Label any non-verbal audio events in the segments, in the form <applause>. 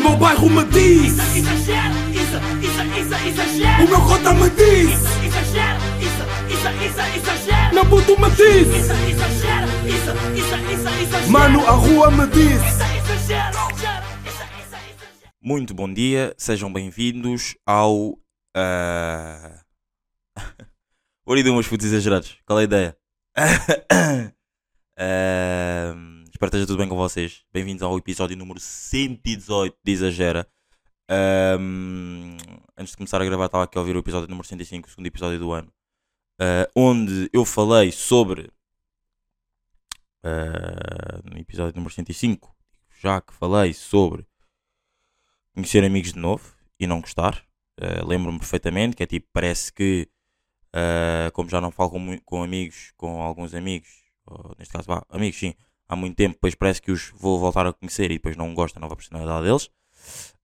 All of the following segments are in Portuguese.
meu bairro me diz Isso, exagero, isso, isso, isso, exagero. O meu cota me diz Isso, exagero, isso, isso, isso, exagero. Meu puto me diz Isso, exagero, isso, isso, isso, exagero. Mano, a rua me diz Isso, exagero. Muito bom dia, sejam bem-vindos ao. <laughs> Uh... De umas putos exagerados, qual é a ideia? Uh, <coughs> espero que esteja tudo bem com vocês. Bem-vindos ao episódio número 118 de Exagera. Um, antes de começar a gravar, estava aqui a ouvir o episódio número 105, o segundo episódio do ano, uh, onde eu falei sobre. Uh, no episódio número 105, já que falei sobre conhecer amigos de novo e não gostar. Uh, Lembro-me perfeitamente que é tipo, parece que, como já não falo com, com, amigos, com alguns amigos, ou neste caso, vá, amigos sim, há muito tempo, depois parece que os vou voltar a conhecer e depois não gosto da nova personalidade deles.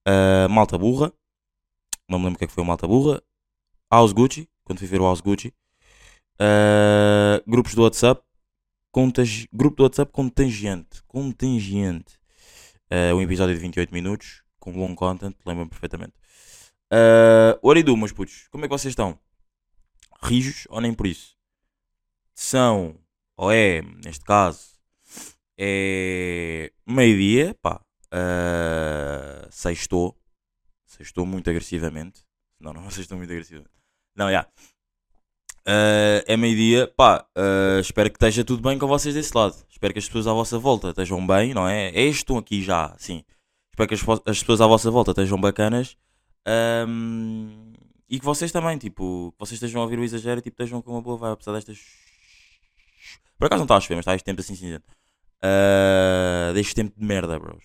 Uh, malta burra, não me lembro o que é que foi o Malta burra. House Gucci, quando fui ver o House Gucci. grupos do WhatsApp, contagi grupo do WhatsApp contagiante, contagiante. um episódio de 28 minutos com long content, lembro-me perfeitamente. Uh, Oridu, meus putos, como é que vocês estão? Rijos ou nem por isso? São, ou é, neste caso, é meio-dia, pá, uh, sextou, sextou muito agressivamente. Não, não, <laughs> estão muito agressivamente. Não, já. Yeah. Uh, é meio-dia, pá, uh, espero que esteja tudo bem com vocês desse lado. Espero que as pessoas à vossa volta estejam bem, não é? É estão aqui já, sim. Espero que as, as, pessoas à vossa volta estejam bacanas um, e que vocês também, tipo, que vocês estejam a ouvir o exagero e tipo, estejam com uma boa vibe, apesar destas. Por acaso não está a chover, mas está este tempo assim cinzento. Uh, deste tempo de merda, bros.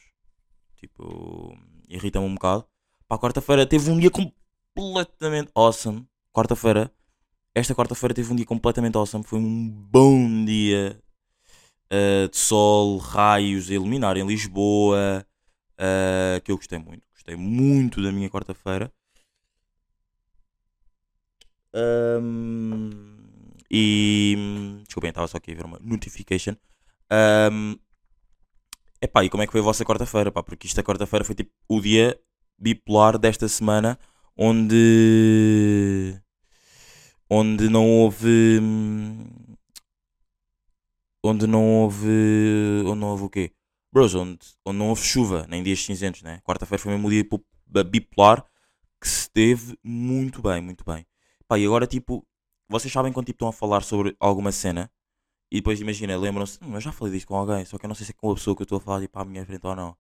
Tipo, irrita-me um bocado. Pá, quarta-feira teve um dia completamente awesome. Quarta-feira, esta quarta-feira teve um dia completamente awesome. Foi um bom dia uh, de sol, raios a iluminar em Lisboa uh, que eu gostei muito. Gostei muito da minha quarta-feira. Um, e desculpem, estava só aqui a ver uma notification. Um, epá, e como é que foi a vossa quarta-feira? Porque esta quarta-feira foi tipo o dia bipolar desta semana onde onde não houve onde não houve onde não houve o quê? Bros, onde, onde não houve chuva, nem dias cinzentos, né? Quarta-feira foi mesmo o dia bipolar que se teve muito bem, muito bem. Pá, e agora, tipo, vocês sabem quando tipo, estão a falar sobre alguma cena e depois imagina, lembram-se, hum, eu já falei disto com alguém, só que eu não sei se é com a pessoa que eu estou a falar tipo, à minha frente ou não.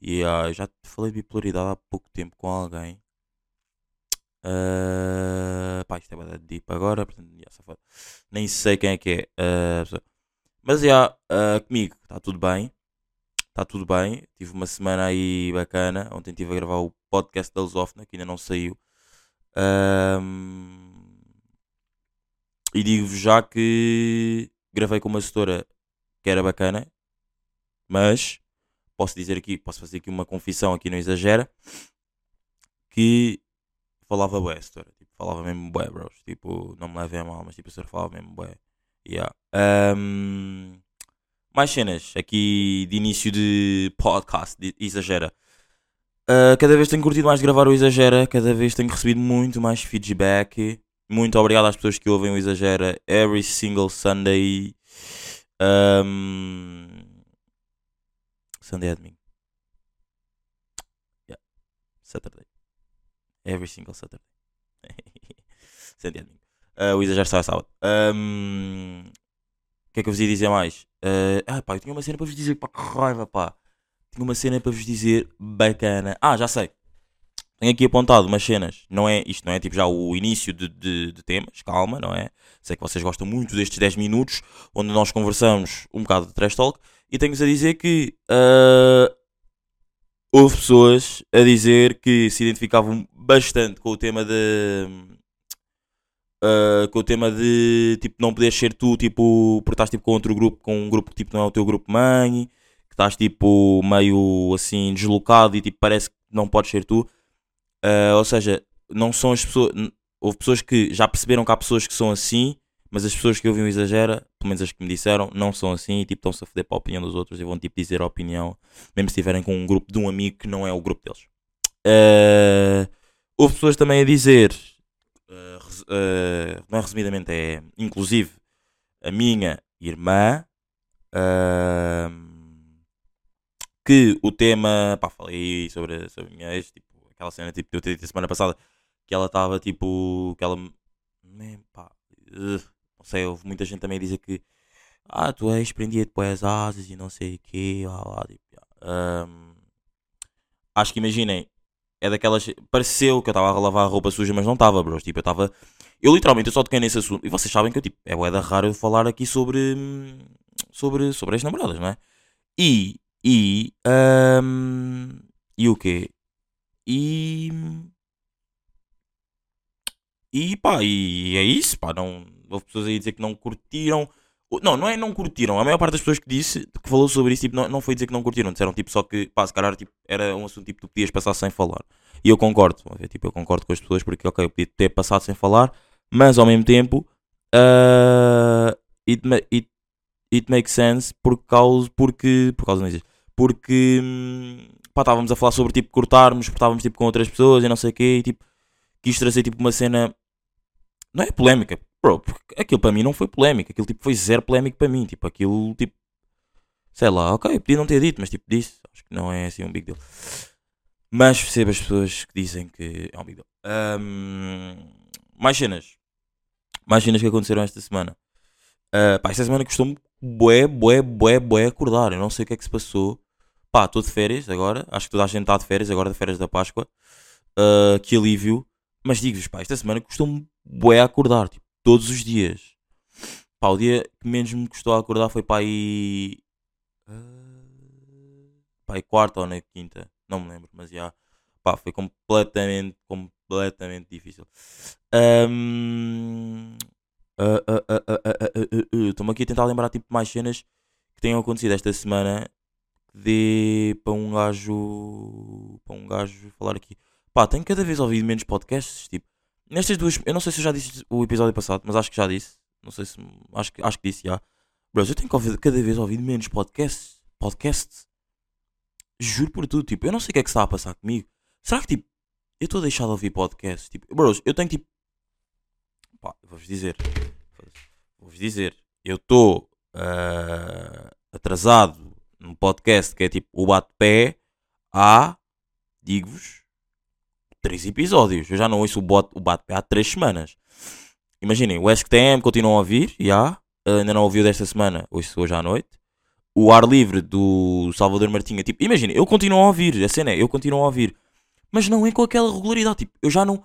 E uh, já falei de bipolaridade há pouco tempo com alguém. Uh, pá, isto é bastante deep agora, portanto, nem sei quem é que é. Uh, mas já, uh, comigo está tudo bem está tudo bem. Tive uma semana aí bacana. Ontem estive a gravar o podcast da Lusófona, que ainda não saiu. E digo-vos já que gravei com uma setora que era bacana, mas posso dizer aqui, posso fazer aqui uma confissão aqui, não exagera, que falava bué, setora. Tipo, falava mesmo bué, bros. Tipo, não me levem a mal, mas tipo, a setora falava mesmo bué. Yeah. Um mais cenas aqui de início de podcast, de Exagera. Uh, cada vez tenho curtido mais gravar o Exagera, cada vez tenho recebido muito mais feedback. Muito obrigado às pessoas que ouvem o Exagera every single Sunday. Um... Sunday domingo. Yeah. Saturday. Every single Saturday. <laughs> Sunday domingo. Uh, o Exagero sai sábado. Um... O que é que eu vos ia dizer mais? Uh, ah, pá, eu tinha uma cena para vos dizer, pá, que raiva, pá. Tinha uma cena para vos dizer bacana. Ah, já sei. Tenho aqui apontado umas cenas. Não é, isto não é tipo já o início de, de, de, temas, calma, não é? Sei que vocês gostam muito destes 10 minutos onde nós conversamos um bocado de trash talk. E tenho-vos a dizer que uh, houve pessoas a dizer que se identificavam bastante com o tema de uh, com o tema de tipo não poderes ser tu, tipo, porque estás tipo com outro grupo, com um grupo que tipo não é o teu grupo mãe, que estás tipo meio assim deslocado e tipo parece que não podes ser tu. Uh, ou seja, não são as pessoas. Houve pessoas que já perceberam que há pessoas que são assim, mas as pessoas que ouvem o exagera pelo menos as que me disseram, não são assim e tipo estão-se a foder para a opinião dos outros e vão tipo dizer a opinião, mesmo se estiverem com um grupo de um amigo que não é o grupo deles. Eh, houve pessoas também a dizer, eh, não é resumidamente, é inclusive a minha irmã, ahm, que o tema, pá, falei sobre, sobre a minha ex, tipo, aquela cena tipo, que eu te disse semana passada, que ela estava tipo, que ela, man, pá, ugh, não sei, houve muita gente também a dizer que, ah, tu és prendia-te para as asas e não sei o quê, lá, tipo, acho que imaginem, é daquelas, pareceu que eu estava a lavar a roupa suja, mas não estava, bros, tipo, eu estava, eu literalmente eu só toquei nesse assunto, e vocês sabem que eu, tipo, é boeda raro falar aqui sobre, sobre, sobre as namoradas, não é? E, e, ahm, e o quê? E, e pá, e é isso, pá, não, houve pessoas aí dizer que não curtiram, não, não é não curtiram, a maior parte das pessoas que disse, que falou sobre isso, tipo, não, não foi dizer que não curtiram, disseram tipo só que, pá, se calhar, tipo, era um assunto tipo, tu podias passar sem falar. E eu concordo, tipo, eu concordo com as pessoas porque, ok, eu podia ter passado sem falar, mas ao mesmo tempo, ah, it, it, it makes sense por causa, porque, por causa não existe, porque, hum, pá, estávamos a falar sobre, tipo, cortarmos, estávamos, tipo, com outras pessoas e não sei o quê, e, tipo, quis trazer, tipo, uma cena, não é polémica, bro, porque aquilo para mim não foi polémica, aquilo, tipo, foi zero polémico para mim, tipo, aquilo, tipo, sei lá, ok, podia não ter dito, mas, tipo, disse, acho que não é, assim, um big deal. Mas percebo as pessoas que dizem que é um big deal. Ahm, mais cenas. Mais cenas que aconteceram esta semana. Ah, pá, esta semana custou-me bué, bué, bué, bué acordar. Eu não sei o que é que se passou pá, estou de férias agora. Acho que toda a gente está de férias agora, de férias da Páscoa. Uh, que alívio. Mas digo-vos, pá, esta semana custou-me bué acordar, tipo, todos os dias. Pá, o dia que menos me custou a acordar foi pá aí. Uh, pá aí quarta ou na quinta, não me lembro, mas já. Pá, foi completamente, completamente difícil. Um, Estou-me aqui a tentar lembrar tipo mais cenas que tenham acontecido esta semana dê para um gajo para um gajo falar aqui. Pá, tenho cada vez ouvido menos podcasts, tipo, nestas duas, eu não sei se eu já disse o episódio passado, mas acho que já disse. Não sei se acho que acho que disse já. Bros, eu tenho cada vez ouvido menos podcasts, podcasts. Juro por tudo, tipo, eu não sei o que é que está a passar comigo. Será que tipo, eu estou a deixar de ouvir podcasts? Tipo, bros, eu tenho tipo pá, vou-vos dizer, vou-vos dizer, eu estou ah, atrasado num podcast que é tipo o bate-pé há, digo-vos, três episódios. Eu já não ouço o o bate-pé há três semanas. Imaginem, o SQTM continuam a ouvir, já, ainda não ouviu desta semana, ouço hoje à noite. O ar livre do Salvador Martinha, tipo, imaginem, eu continuo a ouvir, a cena é, eu continuo a ouvir, mas não é com aquela regularidade, tipo, eu já não,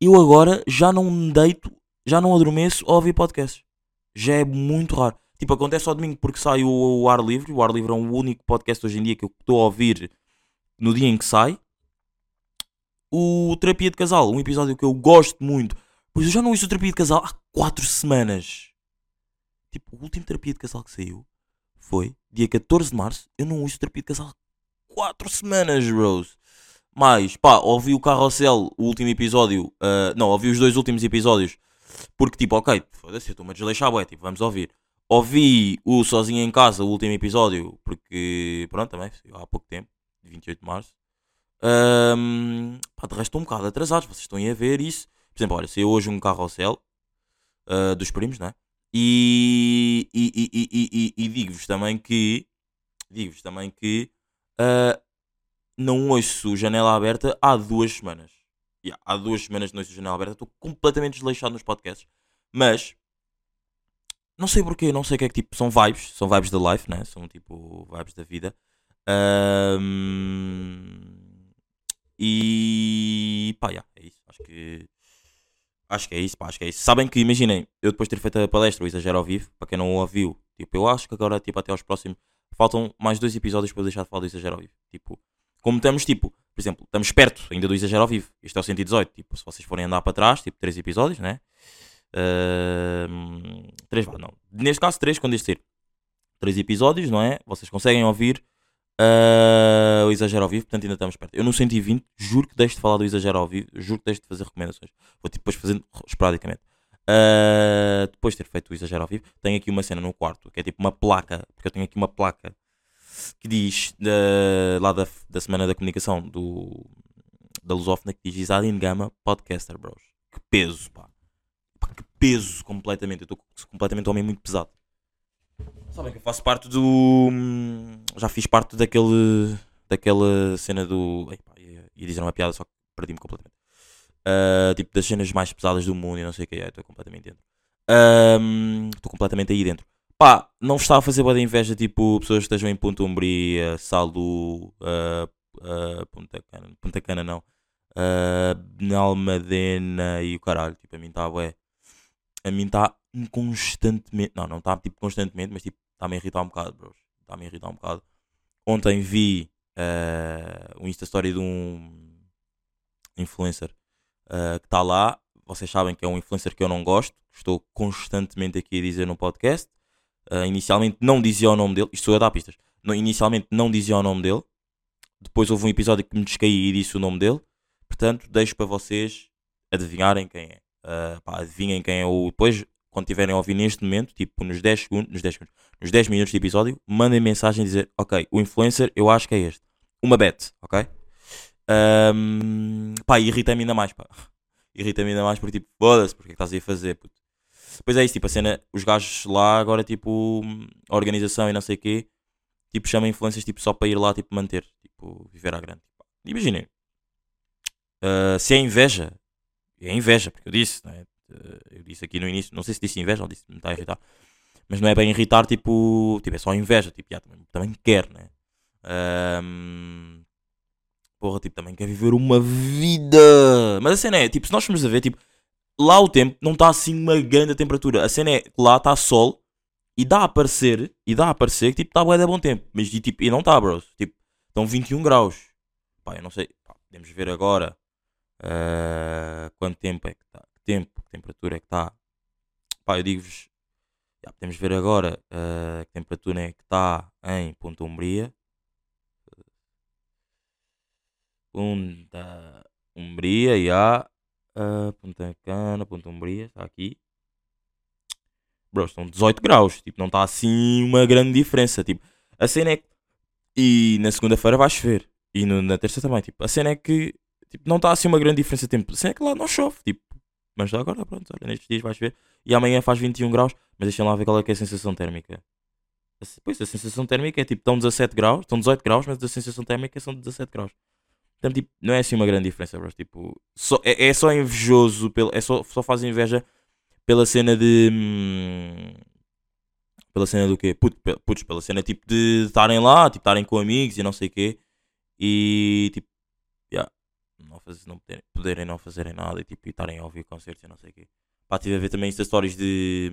eu agora já não me deito, já não adormeço a ouvir podcasts. Já é muito raro. Tipo, acontece ao domingo porque sai o, o Ar Livre. O Ar Livre é o único podcast hoje em dia que eu estou a ouvir no dia em que sai. O Terapia de Casal, um episódio que eu gosto muito. Pois eu já não ouço o Terapia de Casal há 4 semanas. Tipo, o último Terapia de Casal que saiu foi dia 14 de março. Eu não ouço o Terapia de Casal há 4 semanas, Rose. Mas, pá, ouvi o Carrossel, o último episódio. ah, não, ouvi os dois últimos episódios. Porque, tipo, ok, foda-se, eu estou-me a desleixar, bué, tipo, vamos ouvir. Ouvi o Sozinho em Casa, o último episódio, porque, pronto, também, há pouco tempo, 28 de março. Ahm, pá, de resto, estou um bocado atrasados, vocês estão a ver isso. Por exemplo, olha, saiu hoje um Carrossel ah, dos primos, né? E, e, e, e, e, digo-vos também que, digo-vos também que, ah, não ouço janela aberta há duas semanas. Yeah, há duas semanas não ouço janela aberta. Estou completamente desleixado nos podcasts. Mas não sei porquê, não sei o que é que tipo. São vibes, são vibes da life, né? São tipo vibes da vida. Ahm, e pá, yeah, é isso. Acho que acho que é isso, pá, acho que é isso. Sabem que imaginem, eu depois de ter feito a palestra, o exagero ao vivo, para quem não ouviu, tipo, eu acho que agora tipo até aos próximos faltam mais dois episódios para eu deixar de falar do exagero ao vivo. Tipo, como estamos, tipo, por exemplo, estamos perto ainda do exagero ao vivo. Este é o 118. Tipo, se vocês forem andar para trás, tipo, três episódios, né? Três, vá, não. Neste caso, três, quando este. Três episódios, não é? Vocês conseguem ouvir ah, o exagero ao vivo, portanto ainda estamos perto. Eu no 120, juro que deixo de falar do exagero ao vivo, juro que deixo de fazer recomendações. Vou tipo, depois fazendo esporadicamente. Ah, depois de ter feito o exagero ao vivo, tenho aqui uma cena no quarto, que é tipo uma placa, porque eu tenho aqui uma placa que diz da- lá da, da Semana da Comunicação do, da Lusófona que diz Isadin Gama Podcaster, bros. Que peso, pá. Peso completamente. Eu estou completamente um homem muito pesado. Sabem que eu faço parte do. hum, Já fiz parte daquele. Daquela cena do. Ei, ia, ia dizer uma piada, só que perdi-me completamente. Ah, tipo das cenas mais pesadas do mundo e não sei o que é. Estou completamente dentro. Estou completamente aí dentro. Pá, não vos está a fazer boa de inveja, tipo, pessoas que estejam em Ponta Umbria, ah, ah, Punta Cana, Punta Cana não, ah, Almadena e o caralho, tipo, a mim está, ué, a mim está constantemente, não, não está, tipo, constantemente, mas, tipo, está-me a irritar um bocado, bros, está-me a irritar um bocado. Ontem vi ah, um Insta Story de um influencer ah, que está lá, vocês sabem que é um influencer que eu não gosto, estou constantemente aqui a dizer no podcast. Uh, inicialmente não dizia o nome dele, isto sou eu a dar pistas. Não, inicialmente não dizia o nome dele, depois houve um episódio que me descaí e disse o nome dele. Portanto, deixo para vocês adivinharem quem é. Uh, pá, adivinhem quem é o. Depois, quando tiverem a ouvir neste momento, tipo nos 10 segundos, nos 10, segundos, nos 10 minutos de episódio, mandem mensagem dizer: Ok, o influencer eu acho que é este. Uma bet, ok? Um, pá, irrita-me ainda mais, pá. <laughs> Irrita-me ainda mais porque, tipo, foda-se, porque é que estás aí a fazer, puto? Pois é isso, tipo, a cena, os gajos lá agora, tipo, a organização e não sei o quê, tipo, chamam influências, tipo, só para ir lá, tipo, manter, tipo, viver à grande. Imaginem, ah, se é inveja, é inveja, porque eu disse, né? Ah, eu disse aqui no início, não sei se disse inveja ou disse me está a irritar, mas não é bem irritar, tipo, tipo é só inveja, tipo, já, também, também quer, né? Ahm, porra, tipo, também quer viver uma vida, mas a cena é, tipo, se nós formos a ver, tipo, lá o tempo não está assim uma grande temperatura. A cena é que lá está sol e dá a parecer, e dá a parecer que tipo está bué de bom tempo. Mas e, tipo, e não está, bros. Tipo, estão 21 graus. Pá, eu não sei. Pá, podemos ver agora ah, quanto tempo é que está. Que tempo, que temperatura é que está. Pá, eu digo-vos. Já podemos ver agora ah, que temperatura é que está em Ponta Umbria. Ponta Umbria, já. Uh, Punta Cana, Ponta Umbria, está aqui. Bro, estão 18 graus. Tipo, não está assim uma grande diferença. Tipo, a cena é que. E na segunda-feira vai chover. E no- na terça também. Tipo, a cena é que. Tipo, não está assim uma grande diferença de tempo. Cena é que lá não chove. Tipo, mas agora, pronto, olha, nestes dias vai chover. E amanhã faz 21 graus. Mas deixem lá ver qual é que é a sensação térmica. Pois, a sensação térmica é tipo, estão 17 graus, estão 18 graus, mas a sensação térmica são 17 graus. Então, tipo, não é assim uma grande diferença, bros. Tipo, só, é, é só invejoso, pelo, é só, só faz inveja pela cena de. hum, pela cena do quê? Putz, pela cena tipo de estarem lá, tipo, estarem com amigos e não sei o quê. E tipo, não, faz, não poderem, poderem não fazerem nada e tipo, estarem a ouvir concertos e não sei o quê. Pá, estive a ver também Insta Stories de.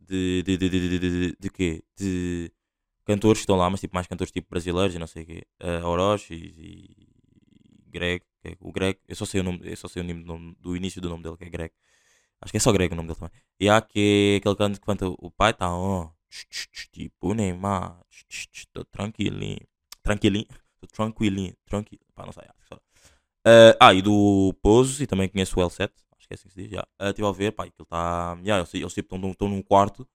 De. De. De. De. De. De. de, quê? De cantores que estão lá, mas tipo mais cantores tipo brasileiros e não sei o quê. Uh, Orochi e, e Greg. é- O Greg, eu só sei o nome, eu só sei o nome, nome- do início do nome dele, que é Greg. Acho que é só Greg o nome dele também. E há que é aquele canto que canta o pai tá on. tch, Tipo Neymar. Tô tranquilinho. Tranquilinho. Tô tranquilinho. Tranquilo. Pá, não sei. que. Uh, ah, e do Pouso, e também conheço o L7. Acho que é assim que se diz. já. Uh, Estive a ver, pá, aquilo está. Yeah, eles eles, tipo, estão num quarto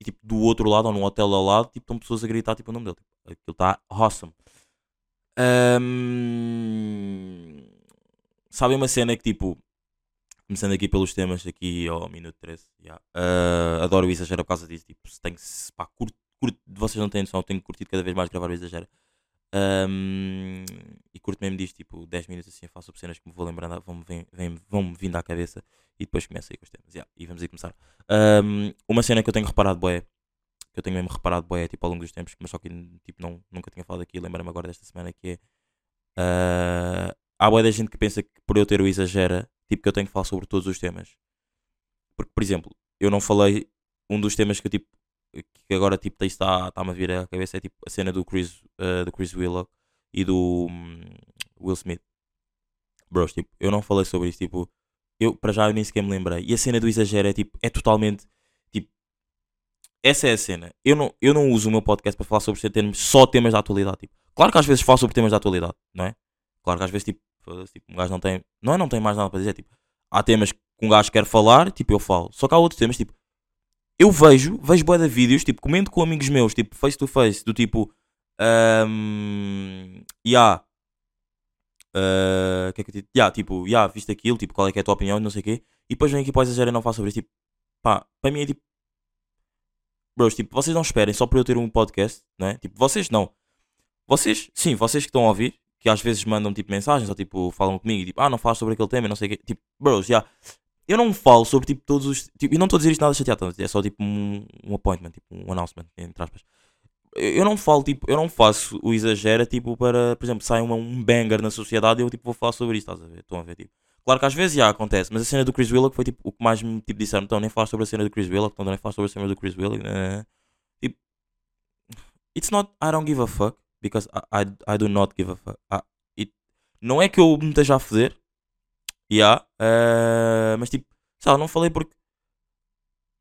e tipo do outro lado, ou num hotel ao lado, tipo, estão pessoas a gritar tipo, o nome dele. Tipo, aquilo está awesome. Ahm, Sabem uma cena que tipo. Começando aqui pelos temas, aqui ao minuto 13. yeah. Ah, adoro o exagero por causa disso. Tipo, se se, pá, curto, curto, vocês não têm noção, tenho curtido cada vez mais gravar o exagero. Ahm, e curto mesmo disto, tipo, 10 minutos assim, eu faço cenas que me vou lembrando, vão-me vem, vem, vindo à cabeça e depois começo aí com os temas. Yeah, e vamos aí começar. Ahm, uma cena que eu tenho reparado, boé, que eu tenho mesmo reparado, boé, tipo, ao longo dos tempos, mas só que tipo, não, nunca tinha falado aqui, lembrei-me agora desta semana, que é. ah, há boé da gente que pensa que por eu ter o exagera, tipo, que eu tenho que falar sobre todos os temas. Porque, por exemplo, eu não falei, um dos temas que eu, tipo, que agora, tipo, está-me a vir à cabeça é, tipo, a cena do Chris, ah, do Chris Willock e do hum, Will Smith. Bros, tipo, eu não falei sobre isso, tipo, eu para já eu nem sequer me lembrei. E a cena do exagero é tipo, é totalmente tipo. Essa é a cena. Eu não, eu não uso o meu podcast para falar sobre termos, só temas da atualidade. Tipo. Claro que às vezes falo sobre temas da atualidade, não é? Claro que às vezes tipo, tipo um gajo não tem. Não é não tem mais nada para dizer. Tipo, há temas que um gajo quer falar, tipo, eu falo. Só que há outros temas, tipo, eu vejo, vejo bué de vídeos, tipo, comento com amigos meus, tipo, face to face, do tipo, um, yeah, uh, que é que? Yeah, tipo, yeah, viste aquilo, tipo, qual é que é a tua opinião, não sei o quê, e depois vem aqui para o exagero e não falo sobre isso, tipo, pá, para mim é tipo, bros, tipo, vocês não esperem só por eu ter um podcast, não é? Tipo, vocês não, vocês, sim, vocês que estão a ouvir, que às vezes mandam tipo mensagens ou tipo falam comigo e tipo, ah, não falas sobre aquele tema, não sei o quê, tipo, bros, já, eu não falo sobre tipo todos os, tipo, e não estou a dizer isto nada chateado, é só tipo um, um appointment, tipo um announcement, entre aspas. Eu não falo, tipo, eu não faço o exagero, tipo, para, por exemplo, sai uma, um banger na sociedade e eu, tipo, vou falar sobre isso, estás a ver? Estão a ver, tipo. Claro que às vezes já acontece, mas a cena do Chris Willock foi, tipo, o que mais me, tipo, disseram, então nem falas sobre a cena do Chris Willock, então nem falas sobre a cena do Chris Willock, né? Tipo, it's not, I don't give a fuck, because I, I, I do not give a fuck. I- it- não é que eu me esteja a foder, yeah, eh, mas, tipo, sabe, não falei porque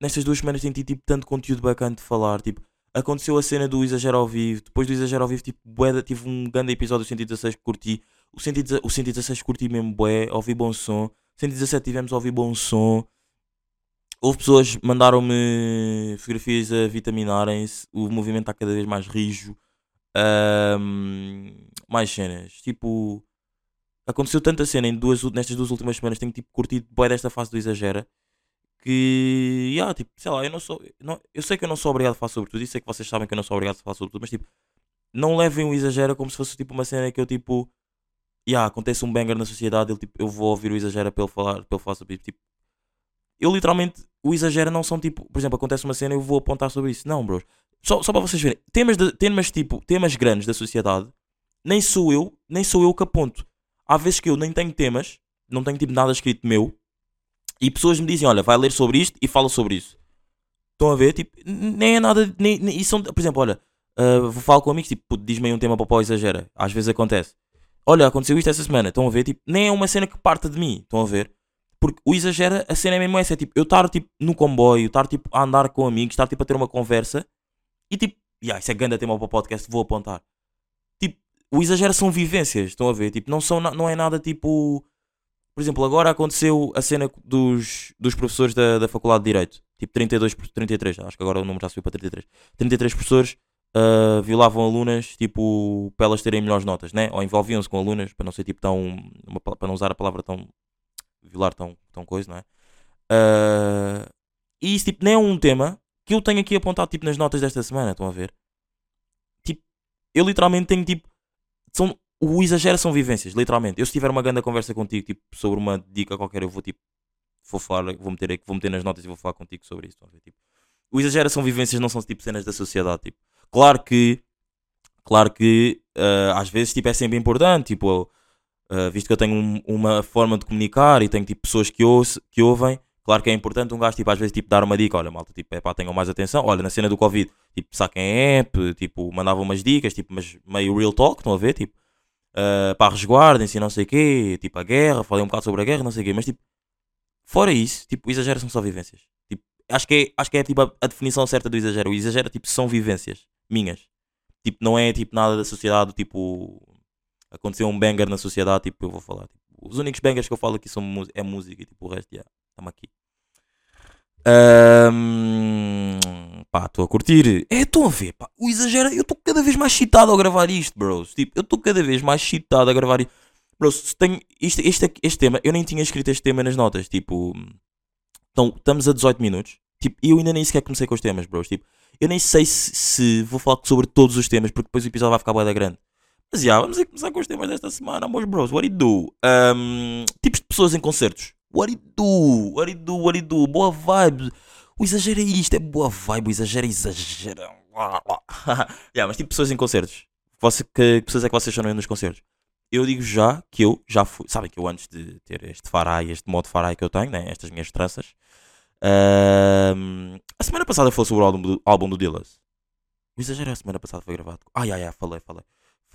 nestas duas semanas tenho tido, tipo, tanto conteúdo bacana de falar, tipo, aconteceu a cena do exagero ao vivo, depois do exagero ao vivo, tipo, bué, tive um grande episódio do 116 que curti, o 116, o 116 curti mesmo bué, ouvi bom som, 117 tivemos a ouvir bom som, houve pessoas que mandaram-me fotografias a vitaminarem-se, o movimento está cada vez mais rijo, Ahm, mais cenas, tipo, aconteceu tanta cena em duas, nestas duas últimas semanas, tenho tipo curtido bué desta fase do exagera, que, yeah, tipo, sei lá, eu não sou, não, eu sei que eu não sou obrigado a falar sobre tudo, e sei que vocês sabem que eu não sou obrigado a falar sobre tudo, mas tipo, não levem o exagero como se fosse tipo uma cena que eu tipo, yeah, acontece um banger na sociedade, ele, tipo, eu vou ouvir o exagero para ele falar, ele falar sobre isso, tipo, eu literalmente, o exagero não são tipo, por exemplo, acontece uma cena e eu vou apontar sobre isso, não, bros, só, só para vocês verem, temas, de, temas tipo, temas grandes da sociedade, nem sou eu, nem sou eu que aponto, há vezes que eu nem tenho temas, não tenho tipo nada escrito meu, e pessoas me dizem, olha, vai ler sobre isto e fala sobre isso. Estão a ver? Tipo, nem é nada. Nem, nem, são, por exemplo, olha, ah, vou falar com amigos, tipo, "Puto, diz-me aí um tema para o exagera. Às vezes acontece. Olha, aconteceu isto essa semana. Estão a ver? Tipo, nem é uma cena que parta de mim. Estão a ver? Porque o exagera, a cena é mesmo essa. É tipo, eu estar tipo, no comboio, estar tipo, a andar com amigos, estar tipo, a ter uma conversa e tipo, yeah, isso é grande tema para o podcast, vou apontar. O exagero são vivências. Estão a ver? Tipo, não, são, não é nada tipo. Por exemplo, agora aconteceu a cena dos, dos professores da, da Faculdade de Direito. Tipo 32 por 33, acho que agora o número já subiu para 33. 33 professores ah, violavam alunas, tipo, para elas terem melhores notas, né? Ou envolviam-se com alunas, para não ser tipo tão. uma pa- para não usar a palavra tão. violar tão, tão coisa, não é? Ah, e isso, tipo, nem é um tema que eu tenho aqui apontado, tipo, nas notas desta semana, estão a ver? Tipo, eu literalmente tenho, tipo. São, o exagero são vivências, literalmente. Eu se tiver uma grande conversa contigo, tipo, sobre uma dica qualquer, eu vou, tipo, vou falar, vou meter, aqui- vou meter nas notas e vou falar contigo sobre isso. Tipo, o exagero são vivências, não são tipo cenas da sociedade. Tipo, claro que, claro que ah, às vezes tipo, é sempre importante, tipo, ah, visto que eu tenho um- uma forma de comunicar e tenho tipo pessoas que, ouço, que ouvem, claro que é importante um gajo tipo, às vezes tipo, dar uma dica, olha malta, tipo, é pá, tenham mais atenção, olha, na cena do Covid, tipo, saquem app, tipo, mandavam umas dicas, tipo, mas meio real talk, estão a ver, tipo, ah, pá, resguardem-se não sei o quê, tipo, a guerra, falei um bocado sobre a guerra, não sei o quê, mas tipo, fora isso, tipo, exagero são só vivências. Tipo, acho que é, acho que é tipo a, a definição certa do exagero. O exagero, tipo, são vivências minhas. Tipo, não é tipo nada da sociedade, tipo, aconteceu um banger na sociedade, tipo, eu vou falar. Tipo, os únicos bangers que eu falo aqui são é música e tipo, o resto, já, estamos aqui. Ahm, pá, estou a curtir. É, estou a ver, pá, o exagero, eu estou cada vez mais excitado a gravar isto, bros. Tipo, eu estou cada vez mais excitado a gravar isto. Bros, tenho, isto, este, este tema, eu nem tinha escrito este tema nas notas, tipo, então, estamos a 18 minutos. Tipo, eu ainda nem sequer comecei com os temas, bros. Tipo, eu nem sei se, se vou falar sobre todos os temas, porque depois o episódio vai ficar bué da grande. Mas já, vamos começar com os temas desta semana, meus bros. What it do? Um, tipos de pessoas em concertos. What it do? What do? What do? Boa vibe. O exagero é isto, é boa vibe. O exagero é exagero. <laughs> yeah, mas tipo pessoas em concertos. Você, que, que pessoas é que vocês chamam nos concertos? Eu digo já que eu já fui. Sabem que eu antes de ter este farai, este modo farai que eu tenho, né? estas minhas tranças. a semana passada falei sobre o álbum do, álbum do Dillas. O exagero a semana passada foi gravado. Ai ai ai, falei, falei.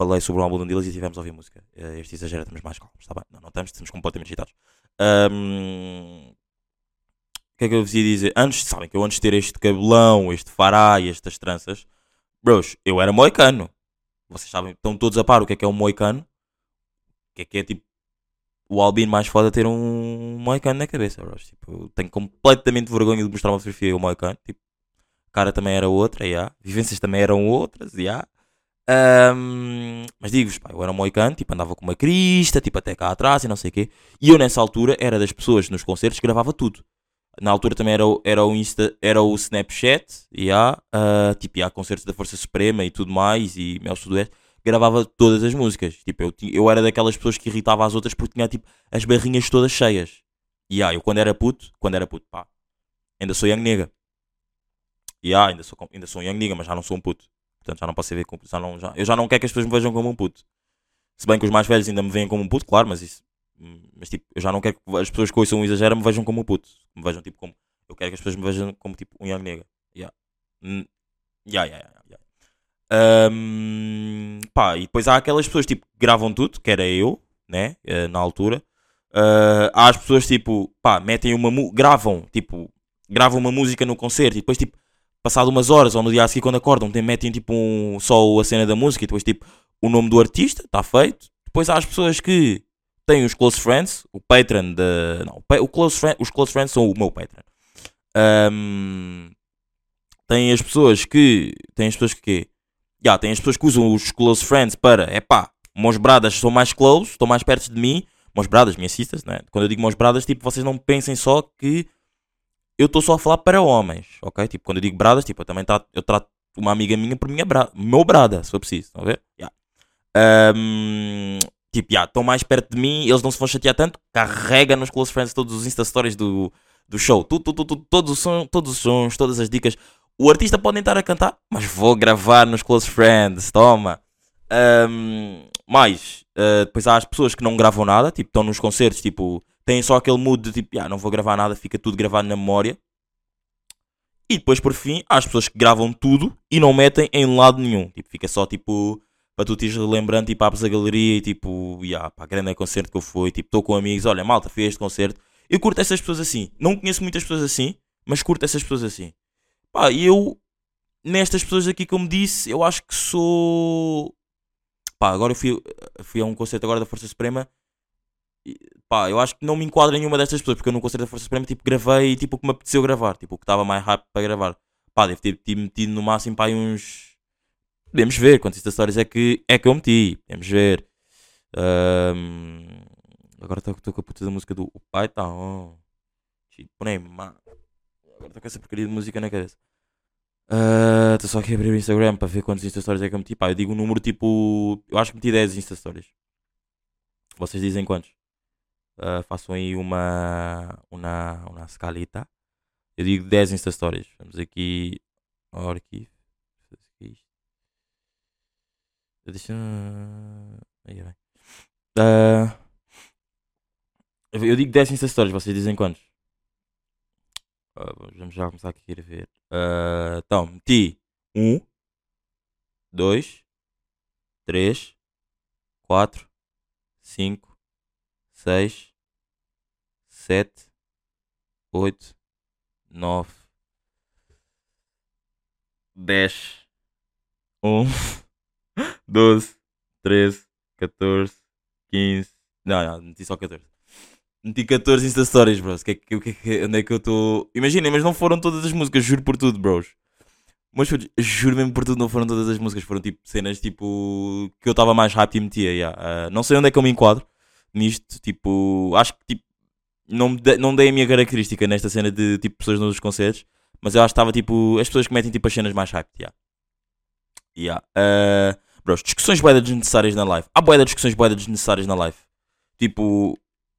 Falei sobre o álbum do Dillas e tivemos a ouvir música. Eh, Este exagero estamos mais calmos, está bem? Não, não estamos, estamos completamente excitados. Ahm, O que é que eu vos ia dizer? Antes, sabem que eu antes de ter este cabelão, este farai, estas tranças, bros, eu era moicano. Vocês sabem, estão todos a par o que é que é um moicano? O que é que é tipo o Albino mais foda ter um Moicano na cabeça, bros. Tipo, eu tenho completamente vergonha de mostrar uma fotografia e o Moicano. Tipo, cara também era outra, yeah. Vivências também eram outras, yeah. Ahm, mas digo-vos, eu era um moicano, tipo, andava com uma crista, tipo, até cá atrás e não sei o quê. E eu, nessa altura, era das pessoas nos concertos que gravava tudo. Na altura também era o, era o, Insta, era o Snapchat, yeah, ah, tipo, há concertos da Força Suprema e tudo mais, e Mel Sudoeste, gravava todas as músicas. Tipo, eu, eu era daquelas pessoas que irritava as outras porque tinha, tipo, as barrinhas todas cheias. E yeah, eu quando era puto, quando era puto, pá, ainda sou young nigga. Yeah, ainda sou, ainda sou um young nigga, mas já não sou um puto. Portanto, já não posso ver como. Já não, já, eu já não quero que as pessoas me vejam como um puto. Se bem que os mais velhos ainda me veem como um puto, claro, mas isso. Mas tipo, eu já não quero que as pessoas que ouçam um exagero me vejam como um puto. Me vejam tipo como. Eu quero que as pessoas me vejam como tipo um young nigga. Yeah. Hum, yeah, yeah, yeah, yeah. Ahm, pá, e depois há aquelas pessoas tipo que gravam tudo, que era eu, né? eh, Na altura. Ah, há as pessoas tipo, pá, metem uma. gravam, tipo, gravam uma música no concerto e depois tipo passado umas horas ou no dia a seguir quando acordam, tem, metem tipo um, só a cena da música e depois tipo o nome do artista, está feito. Depois há as pessoas que têm os close friends, o patron da. Não, o close friend, os close friends são o meu patron. Ahm, tem as pessoas que. Tem as pessoas que quê? Já, tem as pessoas que usam os close friends para. É pá, meus bradas são mais close, estão mais perto de mim. Meus bradas, minhas sisters, né? Quando eu digo meus bradas, tipo, vocês não pensem só que eu estou só a falar para homens, ok? Tipo, quando eu digo bradas, tipo, eu também trato, eu trato uma amiga minha por minha bra meu brada, se for preciso, estão a ver? Yeah. Ahm, tipo, já, estão mais perto de mim, eles não se vão chatear tanto, carrega nos close friends todos os Insta Stories do, do show, tu, tu, tu, tu, todos, os sons, todos os sons, todas as dicas. O artista pode estar a cantar, mas vou gravar nos close friends, toma. Ahm, mais, ah, depois há as pessoas que não gravam nada, tipo, estão nos concertos, tipo, têm só aquele mood de tipo, "Ah, não vou gravar nada, fica tudo gravado na memória. E depois, por fim, há as pessoas que gravam tudo e não metem em lado nenhum. Tipo, fica só tipo para tu te ires lembrando, tipo, abres a galeria e tipo, yeah, pá, grande concerto que eu fui, tipo, estou com amigos, olha, malta, a este concerto. Eu curto essas pessoas assim. Não conheço muitas pessoas assim, mas curto essas pessoas assim. Pá, eu, nestas pessoas aqui, como disse, eu acho que sou. Pá, agora eu fui, fui a um concerto agora da Força Suprema pá, eu acho que não me enquadro em nenhuma destas pessoas, porque eu no concerto da Força Suprema, tipo, gravei, tipo, o que me apeteceu gravar, tipo, o que estava mais rápido para gravar. Pá, deve ter, metido no máximo, pá, uns... Podemos ver quantas Stories é que, é que eu meti, podemos ver. Ahm, agora estou com a puta da música do O Pai Tá má. Agora estou com essa porcaria de música na cabeça. Estou só aqui a abrir o Instagram para ver quantas Insta Stories é que eu meti. Pá, eu digo um número tipo... Eu acho que meti 10 Insta Stories. Vocês dizem quantos? Uh, façam aí uma, uma, uma escalita. Eu digo 10 Insta Stories. Vamos aqui ao arquivo. Deixa. Uh, eu digo 10 Insta Stories, vocês dizem quantos? Uh, vamos já começar aqui a ver. Uh, então, meti 1, 2, 3, 4, 5, 6, 7, 8, 9, 10, 1, 12, 13, 14, 15. Não, não, meti só 14. Meti 14 Insta Stories, bros. Que, é que, é que, onde é que eu estou? Imaginem, mas não foram todas as músicas, juro por tudo, bros. Mas juro mesmo por tudo, não foram todas as músicas. Foram tipo cenas tipo que eu estava mais rápido e metia. yeah. Ah, não sei onde é que eu me enquadro nisto. Tipo, acho que tipo, não, de- não dei a minha característica nesta cena de tipo pessoas nos concertos. Mas eu acho que estava tipo as pessoas que metem tipo as cenas mais rápido. Yeah. Yeah. Ah, bros, discussões boedas desnecessárias na live. Há boedas discussões boedas desnecessárias na live. Tipo,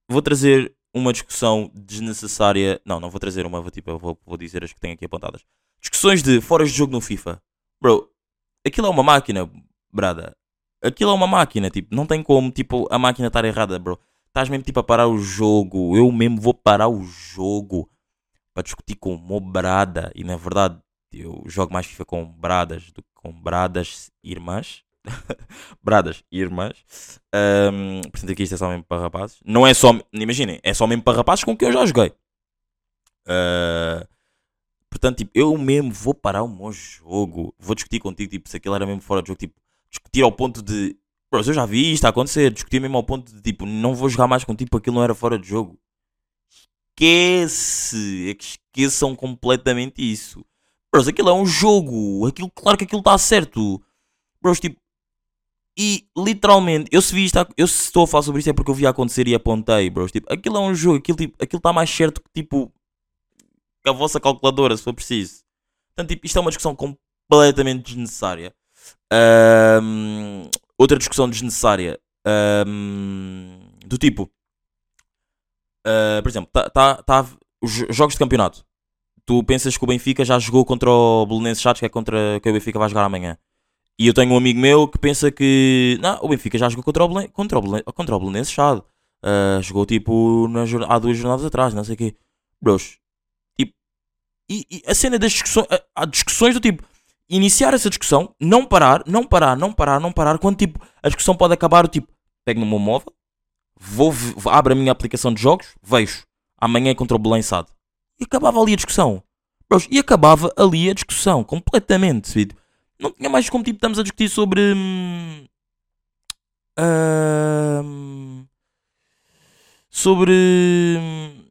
vou trazer uma discussão desnecessária. Não, não vou trazer uma, vou, tipo, vou, vou dizer as que tenho aqui apontadas. Discussões de foras de jogo no FIFA. Bro, aquilo é uma máquina, brada. Aquilo é uma máquina, tipo, não tem como, tipo, a máquina estar errada, bro. Estás mesmo, tipo, a parar o jogo. Eu mesmo vou parar o jogo para discutir com o brada. E, na verdade, eu jogo mais FIFA com bradas do que com bradas irmãs. <laughs> bradas irmãs. Ahm, portanto, aqui isto é só mesmo para rapazes. Não é só, imaginem, é só mesmo para rapazes com quem eu já joguei. Ah, portanto, tipo, eu mesmo vou parar o meu jogo. Vou discutir contigo, tipo, se aquilo era mesmo fora de jogo. Tipo, discutir ao ponto de Bros, eu já vi isto a acontecer. Discuti mesmo ao ponto de tipo, não vou jogar mais com tipo, aquilo não era fora de jogo. Esquece. É que esqueçam completamente isso. Bros, aquilo é um jogo. Aquilo, claro que aquilo está certo. Bros, tipo. E literalmente, eu se vi isto, eu se estou a falar sobre isto é porque eu vi acontecer e apontei, bros. Tipo, aquilo é um jogo, aquilo está tipo, aquilo tá mais certo que tipo. que a vossa calculadora, se for preciso. Portanto, tipo, isto é uma discussão completamente desnecessária. Ahm, outra discussão desnecessária. ahm, do tipo. ah, por exemplo, tá, tá, tá, os jo- jogos de campeonato. Tu pensas que o Benfica já jogou contra o Belenenses Chaves, que é contra que o Benfica vai jogar amanhã. E eu tenho um amigo meu que pensa que. Não, o Benfica já jogou contra o, Belen, contra o, Belen, contra o Belenenses Chade. Ah, jogou tipo na, há duas jornadas atrás, não sei o quê. Bros, tipo. E, e a cena das discussões. Há discussões do tipo. Iniciar essa discussão, não parar, não parar, não parar, não parar. Quando tipo a discussão pode acabar, tipo, pego no meu móvel, vou, abro a minha aplicação de jogos, vejo. Amanhã é contra o Belém Sade. E acabava ali a discussão. E acabava ali a discussão, completamente. Filho. Não tinha mais como tipo estamos a discutir sobre. hum, hum, sobre. hum,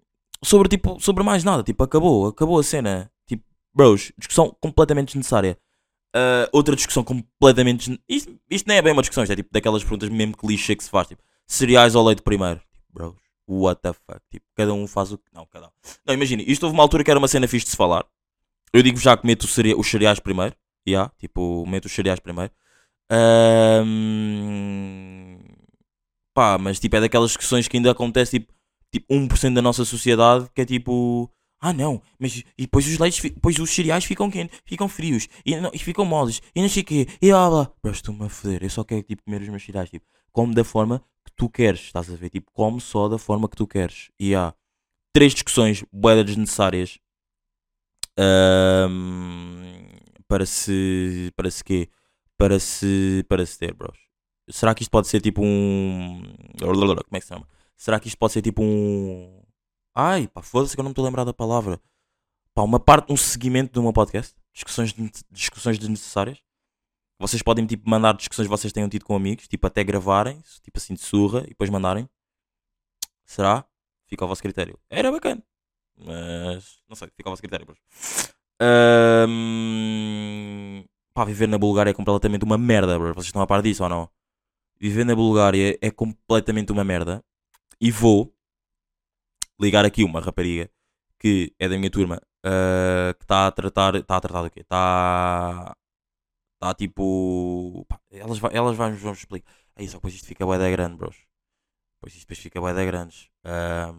sobre tipo. Sobre mais nada. Tipo, acabou, acabou a cena. Tipo, bros, discussão completamente desnecessária. Ah, outra discussão completamente. Isto, isto nem é bem uma discussão, isto é tipo daquelas perguntas mesmo clichê que se faz. Tipo, cereais ou leite primeiro? Tipo, bros, what the fuck? Tipo, cada um faz o que. Não, cada um. Não, imagina, isto houve uma altura que era uma cena fixe de se falar. Eu digo já que meto os cereais primeiro. Yeah, tipo, meto os cereais primeiro. Ahm, pá, mas tipo, é daquelas discussões que ainda acontece tipo, tipo 1% da nossa sociedade que é tipo. Ah não, mas e depois os leites, depois os cereais ficam quentes, ficam frios e, não- e ficam moles e não sei o quê. E ah lá, bro, estou-me a foder. Eu só quero tipo comer os meus cereais, tipo, come da forma que tu queres, estás a ver? Tipo, come só da forma que tu queres. E há três discussões boedas desnecessárias ahm, para se. para se quê? Para se. para se ter, bros. Será que isto pode ser tipo um. Como é que se chama? Será que isto pode ser tipo um. Ai, pá, foda-se que eu não me estou a lembrar da palavra. Pá, uma parte, um seguimento do meu podcast. Discussões, de- discussões desnecessárias. Vocês podem tipo mandar discussões que vocês tenham tido com amigos, tipo até gravarem, tipo assim de surra e depois mandarem. Será? Fica ao vosso critério. Era bacana. Mas não sei, fica ao vosso critério. bros. Ahm, pá, viver na Bulgária é completamente uma merda, bro. Vocês estão a par disso ou não? Viver na Bulgária é completamente uma merda. E vou ligar aqui uma rapariga que é da minha turma ah, que está a tratar. Está a tratar do quê? Está. Está tipo. elas, elas vão explicar. Aí só depois isto fica bué da grande, bros. Depois isto depois fica bué da grandes. Yeah,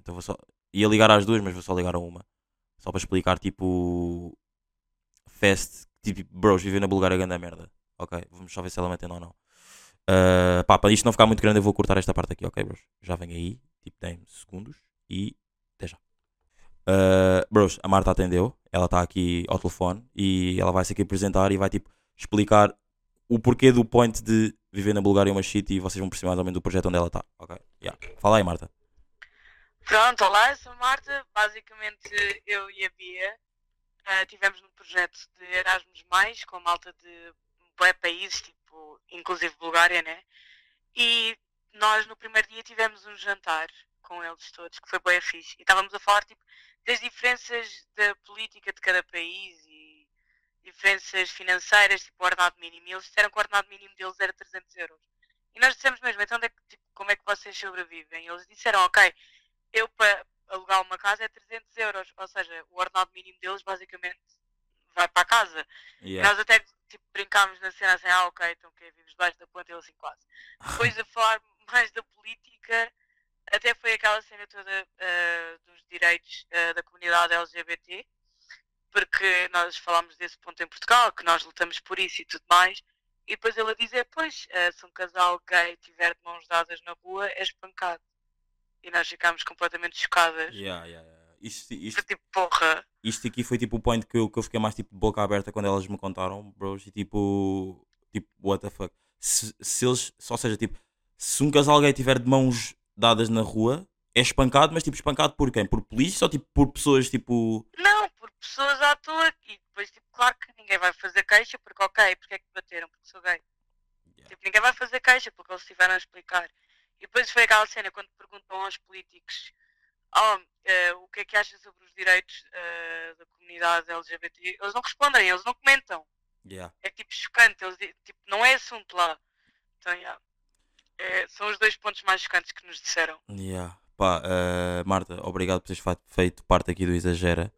então vou só. Ia ligar às duas, mas vou só ligar a uma. Só para explicar, tipo. Fest. Tipo, bros, viver na Bulgária é grande merda. Ok, vamos só ver se ela atende ou não. Ah, pá, para isto não ficar muito grande, eu vou cortar esta parte aqui, ok, bros? Já vem aí, tipo, tem segundos e até já. Ah, bros, a Marta atendeu, ela está aqui ao telefone e ela vai se aqui apresentar e vai tipo explicar o porquê do point de viver na Bulgária uma shit e vocês vão perceber mais ou menos do projeto onde ela está, ok? Yeah. Fala aí, Marta. Pronto, olá, eu sou a Marta. Basicamente, eu e a Bia ah, tivemos um projeto de Erasmus, Mais, com malta de bué países, tipo, inclusive Bulgária, né? E nós no primeiro dia tivemos um jantar com eles todos, que foi bué fixe. E estávamos a falar, tipo, das diferenças da política de cada país e diferenças financeiras, tipo, o ordenado mínimo. E eles disseram que o ordenado mínimo deles era 300 euros. E nós dissemos mesmo, então é que, tipo, como é que vocês sobrevivem? E eles disseram, ok, eu para alugar uma casa é 300 euros, ou seja, o ordenado mínimo deles basicamente vai para a casa. Yeah. nós até tipo, brincámos na cena assim, ah ok, então que vives debaixo da ponte, ele assim quase. <laughs> Depois a falar mais da política, até foi aquela cena toda ah, dos direitos ah, da comunidade LGBT, porque nós falámos desse ponto em Portugal, que nós lutamos por isso e tudo mais, e depois ele a dizer, pois, ah, se um casal gay tiver de mãos dadas na rua, é espancado. E nós ficámos completamente chocadas. Yeah, yeah, yeah. Isto, isto, Foi tipo, porra. isto aqui foi tipo o point que eu, que eu fiquei mais tipo de boca aberta quando elas me contaram, bros, e tipo, tipo, what the fuck. Se, se eles, ou seja, tipo, se um casal gay tiver de mãos dadas na rua, é espancado, mas tipo, espancado por quem? Por polícia ou tipo por pessoas tipo. Não, por pessoas à toa. E depois, tipo, claro que ninguém vai fazer queixa, porque ok, porque é que bateram? Porque sou gay. Yeah. Tipo, ninguém vai fazer queixa porque eles estiveram a explicar. E depois foi aquela cena quando perguntam aos políticos "Oh, eh, o que é que acham sobre os direitos eh, da comunidade LGBT. Eles não respondem, eles não comentam. Yeah. É tipo chocante, eles, tipo, não é assunto lá. Então, yeah. É, são os dois pontos mais chocantes que nos disseram. Yeah. Pá, eh, Marta, obrigado por teres feito parte aqui do Exagera.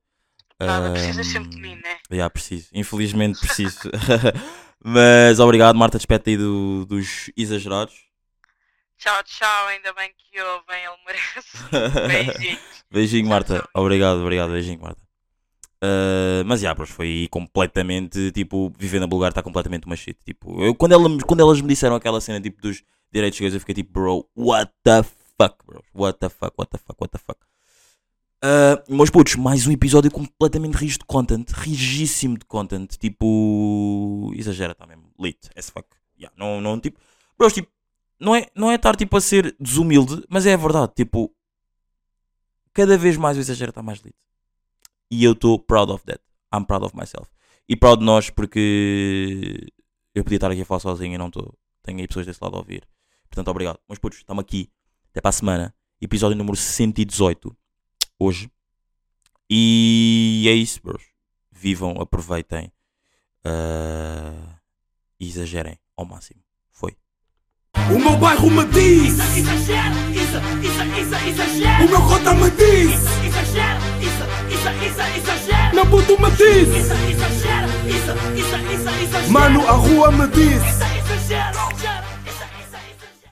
Nada, precisas Ahm, sempre de mim, né? Yeah, preciso. Infelizmente preciso. <laughs> Mas obrigado, Marta, despete aí do- dos exagerados. Tchau, tchau, ainda bem que ouvem, ele merece. <laughs> Beijinho, Tchau, Marta. tchau. Obrigado, obrigado. Beijinho, Marta. Uh, mas já, bros, foi completamente, tipo, viver na Bulgária está completamente uma shit. Tipo, eu, quando, ela, quando elas me disseram aquela cena, tipo, dos direitos gays, eu fiquei tipo, bro, what the fuck, bro? What the fuck, what the fuck, what the fuck. Uh, meus putos, mais um episódio completamente rijo de content, rigíssimo de content, tipo, exagera, tá mesmo, lit, as fuck. Yeah, não, não, tipo, bros, tipo, não é, não é estar, tipo, a ser desumilde, mas é a verdade, tipo, cada vez mais o exagero está mais lit. E eu estou proud of that. I'm proud of myself. E proud de nós porque eu podia estar aqui a falar sozinho e não estou. Tenho aí pessoas desse lado a ouvir. Portanto, obrigado. Mas putos, estamos aqui. Até para a semana. Episódio número 118. Hoje. E é isso, bros. Vivam, aproveitem. e exagerem ao máximo. Foi. O meu bairro me diz, Exagera, isso, isso, isso, exagera. o meu cota me diz, Exagera, isso, isso, isso, exagera. meu puto me diz, mano a rua me diz.